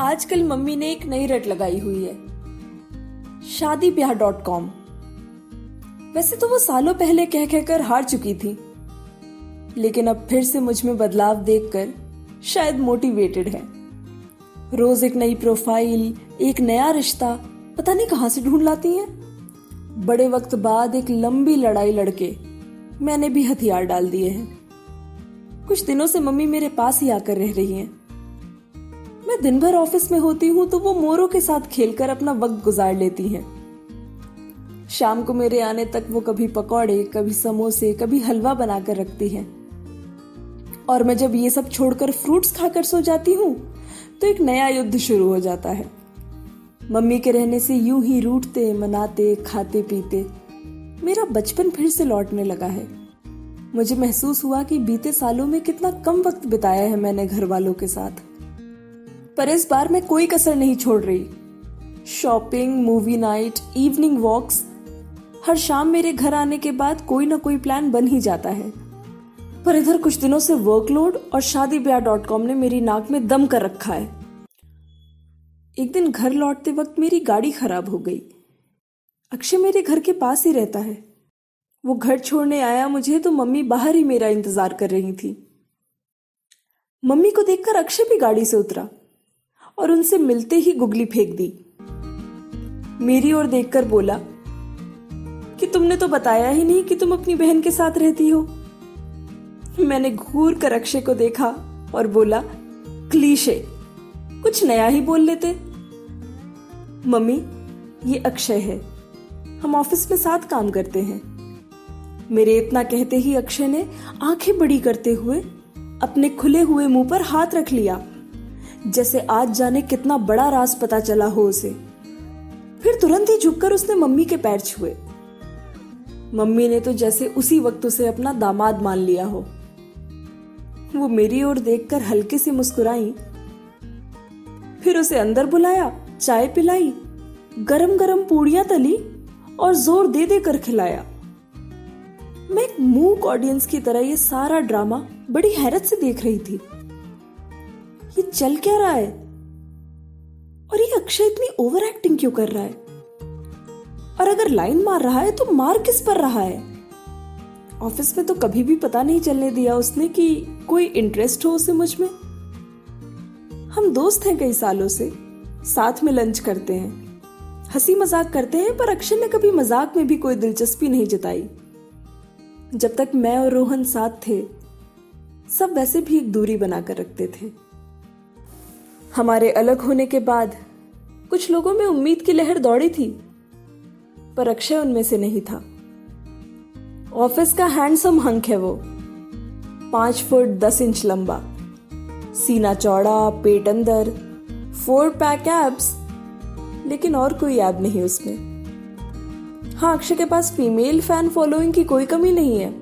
आजकल मम्मी ने एक नई रट लगाई हुई है। शादी ब्याह डॉट कॉम। वैसे तो वो सालों पहले कह कहकर हार चुकी थी। लेकिन अब फिर से मुझमें बदलाव देखकर शायद मोटिवेटेड है। रोज एक नई प्रोफ़ाइल एक नया रिश्ता, पता नहीं कहाँ से ढूंढ लाती हैं। बड़े वक्त बाद एक लंबी लड़ाई लड़के मैंने भी हथियार डाल दिए हैं। कुछ दिनों से मम्मी मेरे पास ही आकर रह रही हैं। मैं दिन भर ऑफ़िस में होती हूँ तो वो मोरों के साथ खेलकर अपना वक्त गुजार लेती हैं। शाम को मेरे आने तक वो कभी पकौड़े, कभी समोसे, कभी हलवा बनाकर रखती हैं। और मैं जब ये सब छोड़कर फ्रूट्स खाकर सो जाती हूँ तो एक नया युद्ध शुरू हो जाता है। मम्मी के रहने से यूँ ही रूटते मनाते, खाते, पीते, मेरा बचपन फिर से लौटने लगा है। मुझे महसूस हुआ कि बीते सालों में कितना कम वक्त बिताया है मैंने घर वालों के साथ। पर इस बार मैं कोई कसर नहीं छोड़ रही। Shopping movie night evening walks हर शाम मेरे घर आने के बाद कोई ना कोई प्लान बन ही जाता है। पर इधर कुछ दिनों से वर्कलोड और शादी ब्याह डॉट कॉम ने मेरी नाक में दम कर रखा है। एक दिन घर लौटते वक्त मेरी गाड़ी खराब हो गई। अक्षय मेरे घर के पास ही रहता है। वो घर छोड़ने आया मुझे तो मम्मी बाहर ही मेरा इंतज़ार कर रही थी। मम्मी को देखकर अक्षय भी गाड़ी से उतरा। और उनसे मिलते ही गुगली फेंक दी। मेरी ओर देखकर बोला, कि तुमने तो बताया ही नहीं कि तुम अपनी बहन के साथ रहती हो? मैंने घूर कर अक्षय को देखा और बोला, क्लीशे, कुछ नया ही बोल लेते? मम्मी, ये अक्षय है। हम ऑफ़िस में साथ काम करते हैं। मेरे इतना कहते ही अक्षय ने आँखें बड़ी करते हुए अपने खुले हुए मुँह पर हाथ रख लिया। जैसे आज जाने कितना बड़ा राज पता चला हो उसे। फिर तुरंत ही झुककर उसने मम्मी के पैर छुए। मम्मी ने तो जैसे उसी वक्त उसे अपना दामाद मान लिया हो। वो मेरी ओर देखकर हल्के से मुस्कुराई। फिर उसे अंदर बुलाया, चाय पिलाई गरम गरम पूड़ियाँ तली और ज़ोर दे देकर खिलाया। मैं एक मूक ऑडियंस की तरह ये सारा ड्रामा बड़ी हैरत से देख रही थी। चल क्या रहा है? और ये अक्षय इतनी ओवर एक्टिंग क्यों कर रहा है? और अगर लाइन मार रहा है तो मार किस पर रहा है? ऑफ़िस में तो कभी भी पता नहीं चलने दिया उसने कि कोई इंटरेस्ट हो उसे मुझमें। हम दोस्त हैं कई सालों से, साथ में लंच करते हैं। हँसी मज़ाक करते हैं, पर अक्षय ने कभी मज़ाक में भी कोई दिलचस्पी नहीं जताई। जब तक मैं और रोहन साथ थे, सब वैसे भी एक दूरी बनाकर रखते थे। हमारे अलग होने के बाद कुछ लोगों में उम्मीद की लहर दौड़ी थी, पर अक्षय उनमें से नहीं था। ऑफ़िस का हैंडसम हंक है वो। पाँच फुट दस इंच लंबा, सीना चौड़ा, पेट अंदर, फोर पैक एब्स, लेकिन और कोई ऐब नहीं उसमें। हाँ अक्षय के पास फीमेल फ़ैन फॉलोइंग की कोई कमी नहीं है।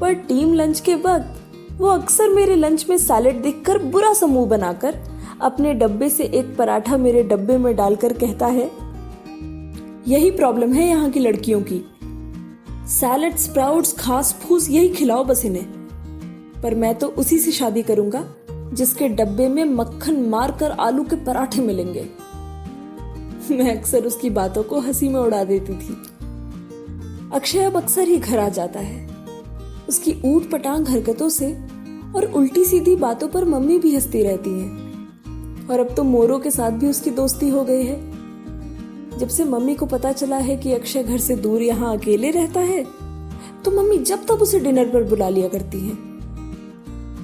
पर टीम लंच के वक्त वो अक्सर मेरे लंच में सैलेड देखकर बुरा समूह बनाकर अपने डब्बे से एक पराठा मेरे डब्बे में डालकर कहता है, यही प्रॉब्लम है यहाँ की लड़कियों की। सैलेड स्प्राउट्स, घास, फूस, यही खिलाओ बस इन्हें। पर मैं तो उसी से शादी करूँगा, जिसके डब्बे में मक्खन मारकर आलू के पराठे मिलेंगे। मैं अक्सर उसकी बातों को हँसी में उड़ा देती थी। अक्षय अब अक्सर ही घर आ जाता है। उसकी ऊट पटांग हरकतों से और उल्टी सीधी बातों पर मम्मी भी हंसती रहती हैं। और अब तो मोरों के साथ भी उसकी दोस्ती हो गई है। जब से मम्मी को पता चला है कि अक्षय घर से दूर यहाँ अकेले रहता है तो मम्मी जब तक उसे डिनर पर बुला लिया करती हैं।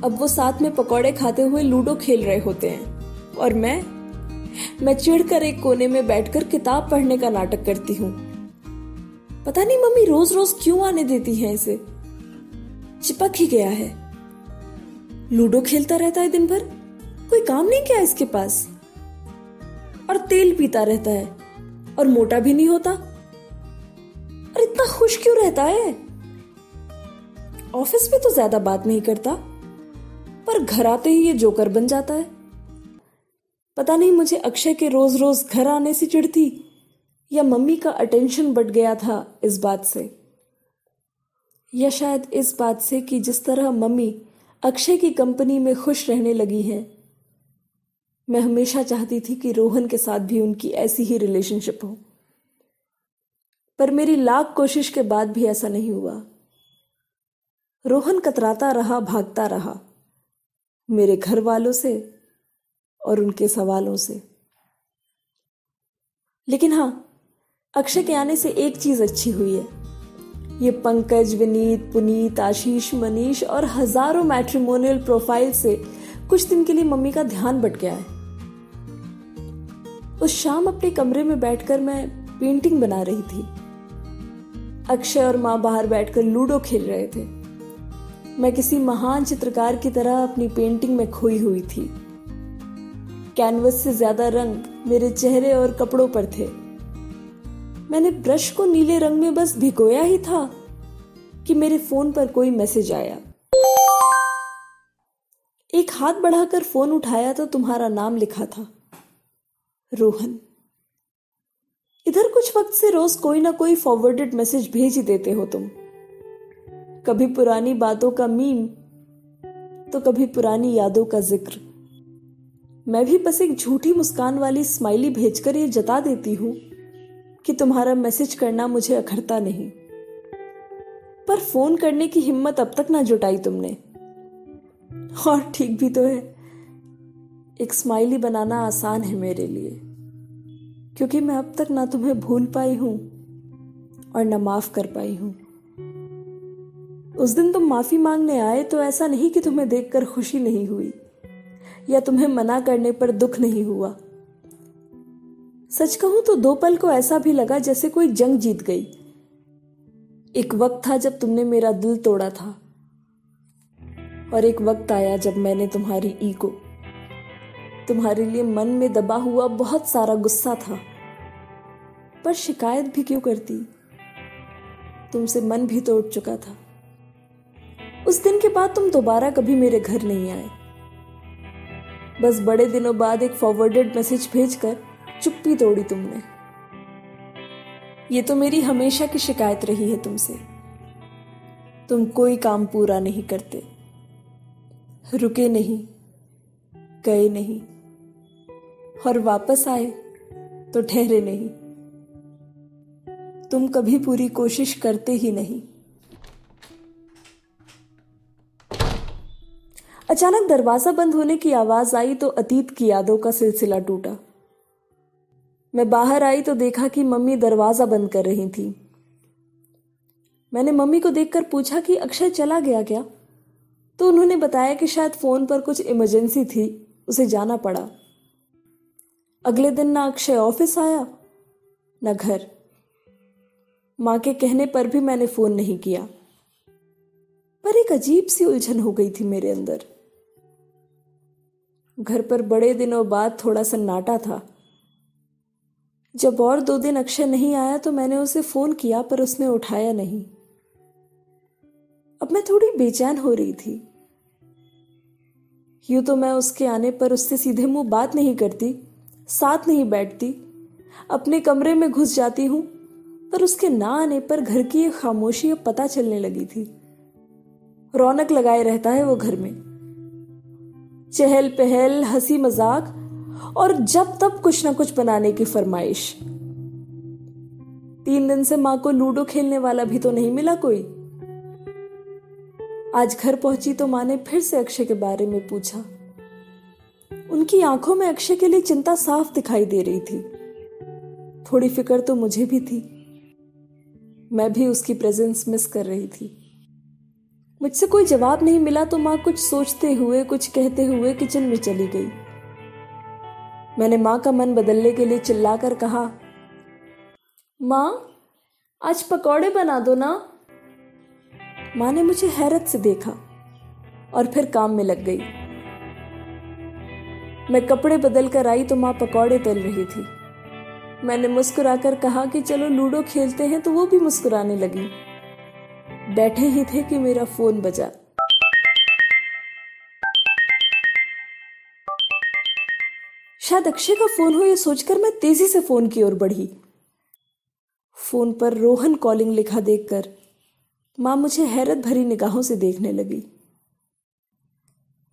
अब वो साथ में पकौड़े खाते हुए लूडो खेल रहे होते हैं। और मैं मैं चिढ़कर एक कोने में बैठकर किताब पढ़ने का नाटक करती हूँ। पता नहीं मम्मी रोज रोज क्यों आने देती है इसे? चिपक ही गया है। लूडो खेलता रहता है दिन भर कोई काम नहीं किया इसके पास? और तेल पीता रहता है, और मोटा भी नहीं होता। और इतना खुश क्यों रहता है? ऑफ़िस में तो ज़्यादा बात नहीं करता, पर घर आते ही ये जोकर बन जाता है। पता नहीं मुझे अक्षय के रोज रोज घर आने से चिढ़ती, या मम्मी का अटेंशन बढ़ गया था इस बात से। या शायद इस बात से कि जिस तरह मम्मी अक्षय की कंपनी में खुश रहने लगी है, मैं हमेशा चाहती थी कि रोहन के साथ भी उनकी ऐसी ही रिलेशनशिप हो। पर मेरी लाख कोशिश के बाद भी ऐसा नहीं हुआ। रोहन कतराता रहा, भागता रहा, मेरे घर वालों से और उनके सवालों से। लेकिन हाँ अक्षय के आने से एक चीज़ अच्छी हुई है। ये पंकज, विनीत, पुनीत, आशीष, मनीष और हज़ारों मैट्रिमोनियल प्रोफ़ाइल से कुछ दिन के लिए मम्मी का ध्यान बट गया है। उस शाम अपने कमरे में बैठकर मैं पेंटिंग बना रही थी। अक्षय और माँ बाहर बैठकर लूडो खेल रहे थे। मैं किसी महान चित्रकार की तरह अपनी पेंटिंग में खोई हुई थी। कैनवस से ज़्यादा रंग मेरे चेहरे और कपड़ों पर थे। मैंने ब्रश को नीले रंग में बस भिगोया ही था कि मेरे फ़ोन पर कोई मैसेज आया। एक हाथ बढ़ाकर फ़ोन उठाया तो तुम्हारा नाम लिखा था, रोहन। इधर कुछ वक्त से रोज कोई ना कोई फॉरवर्डेड मैसेज भेज ही देते हो तुम। कभी पुरानी बातों का मीम तो कभी पुरानी यादों का ज़िक्र। मैं भी बस एक झूठी मुस्कान वाली स्माइली भेजकर ये जता देती हूँ। कि तुम्हारा मैसेज करना मुझे अखरता नहीं। पर फ़ोन करने की हिम्मत अब तक ना जुटाई तुमने। और ठीक भी तो है। एक स्माइली बनाना आसान है मेरे लिए। क्योंकि मैं अब तक ना तुम्हें भूल पाई हूँ और ना माफ़ कर पाई हूँ। उस दिन तुम माफ़ी मांगने आए तो ऐसा नहीं कि तुम्हें देखकर खुशी नहीं हुई। या तुम्हें मना करने पर दुख नहीं हुआ। सच कहूँ तो दो पल को ऐसा भी लगा जैसे कोई जंग जीत गई। एक वक्त था जब तुमने मेरा दिल तोड़ा था, और एक वक्त आया जब मैंने तुम्हारी ईगो, तुम्हारे लिए मन में दबा हुआ बहुत सारा गुस्सा था। पर शिकायत भी क्यों करती? तुमसे मन भी तोड़ चुका था। उस दिन के बाद तुम दोबारा कभी मेरे घर नहीं आए। बस बड़े दिनों बाद एक फॉरवर्डेड मैसेज भेजकर चुप्पी तोड़ी तुमने। ये तो मेरी हमेशा की शिकायत रही है तुमसे। तुम कोई काम पूरा नहीं करते। रुके नहीं, गए नहीं, और वापस आए तो ठहरे नहीं। तुम कभी पूरी कोशिश करते ही नहीं। अचानक दरवाज़ा बंद होने की आवाज़ आई तो अतीत की यादों का सिलसिला टूटा। मैं बाहर आई तो देखा कि मम्मी दरवाज़ा बंद कर रही थी। मैंने मम्मी को देखकर पूछा कि अक्षय चला गया क्या? तो उन्होंने बताया कि शायद फ़ोन पर कुछ इमरजेंसी थी, उसे जाना पड़ा। अगले दिन ना अक्षय ऑफ़िस आया, न घर। माँ के कहने पर भी मैंने फ़ोन नहीं किया। पर एक अजीब सी उलझन हो गई थी मेरे अंदर। घर पर बड़े दिनों बाद थोड़ा सन्नाटा था। जब और दो दिन अक्षय नहीं आया तो मैंने उसे फ़ोन किया, पर उसने उठाया नहीं। अब मैं थोड़ी बेचैन हो रही थी। यूँ तो मैं उसके आने पर उससे सीधे मुँह बात नहीं करती, साथ नहीं बैठती, अपने कमरे में घुस जाती हूँ, पर उसके ना आने पर घर की एक खामोशी अब पता चलने लगी थी। रौनक लगाए रहता है वो घर में। चहल पहल हँसी मज़ाक और जब तब कुछ ना कुछ बनाने की फरमाइश। तीन दिन से माँ को लूडो खेलने वाला भी तो नहीं मिला कोई। आज घर पहुँची तो माँ ने फिर से अक्षय के बारे में पूछा। उनकी आँखों में अक्षय के लिए चिंता साफ़ दिखाई दे रही थी। थोड़ी फ़िक्र तो मुझे भी थी। मैं भी उसकी प्रेजेंस मिस कर रही थी। मुझसे कोई जवाब नहीं मिला तो माँ कुछ सोचते हुए, कुछ कहते हुए किचन में चली गई। मैंने माँ का मन बदलने के लिए चिल्लाकर कहा, माँ, आज पकौड़े बना दो ना। माँ ने मुझे हैरत से देखा और फिर काम में लग गई। मैं कपड़े बदल कर आई तो माँ पकौड़े तल रही थी। मैंने मुस्कुराकर कहा कि चलो लूडो खेलते हैं तो वो भी मुस्कुराने लगी। बैठे ही थे कि मेरा फ़ोन बजा। शायद अक्षय का फ़ोन हो ये सोचकर मैं तेज़ी से फ़ोन की ओर बढ़ी। फ़ोन पर रोहन कॉलिंग लिखा देखकर माँ मुझे हैरत भरी निगाहों से देखने लगी।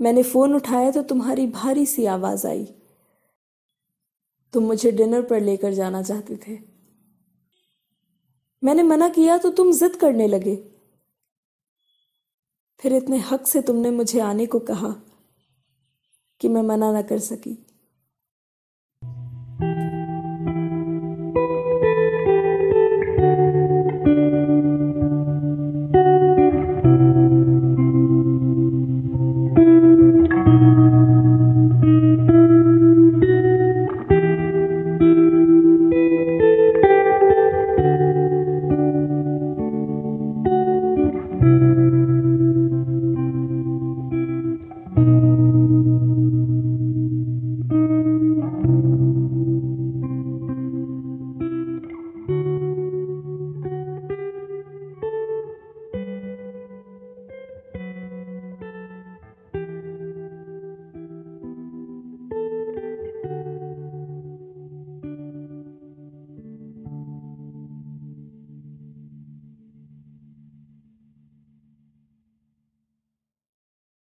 मैंने फ़ोन उठाया तो तुम्हारी भारी सी आवाज़ आई। तुम मुझे डिनर पर लेकर जाना चाहते थे। मैंने मना किया तो तुम जिद करने लगे। फिर इतने हक से तुमने मुझे आने को कहा कि मैं मना ना कर सकी।